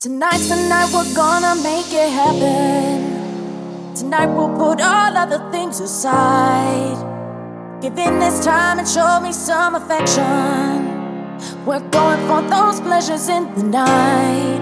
Tonight's the night we're gonna make it happen. Tonight we'll put all other things aside. Give in this time and show me some affection. We're going for those pleasures in the night.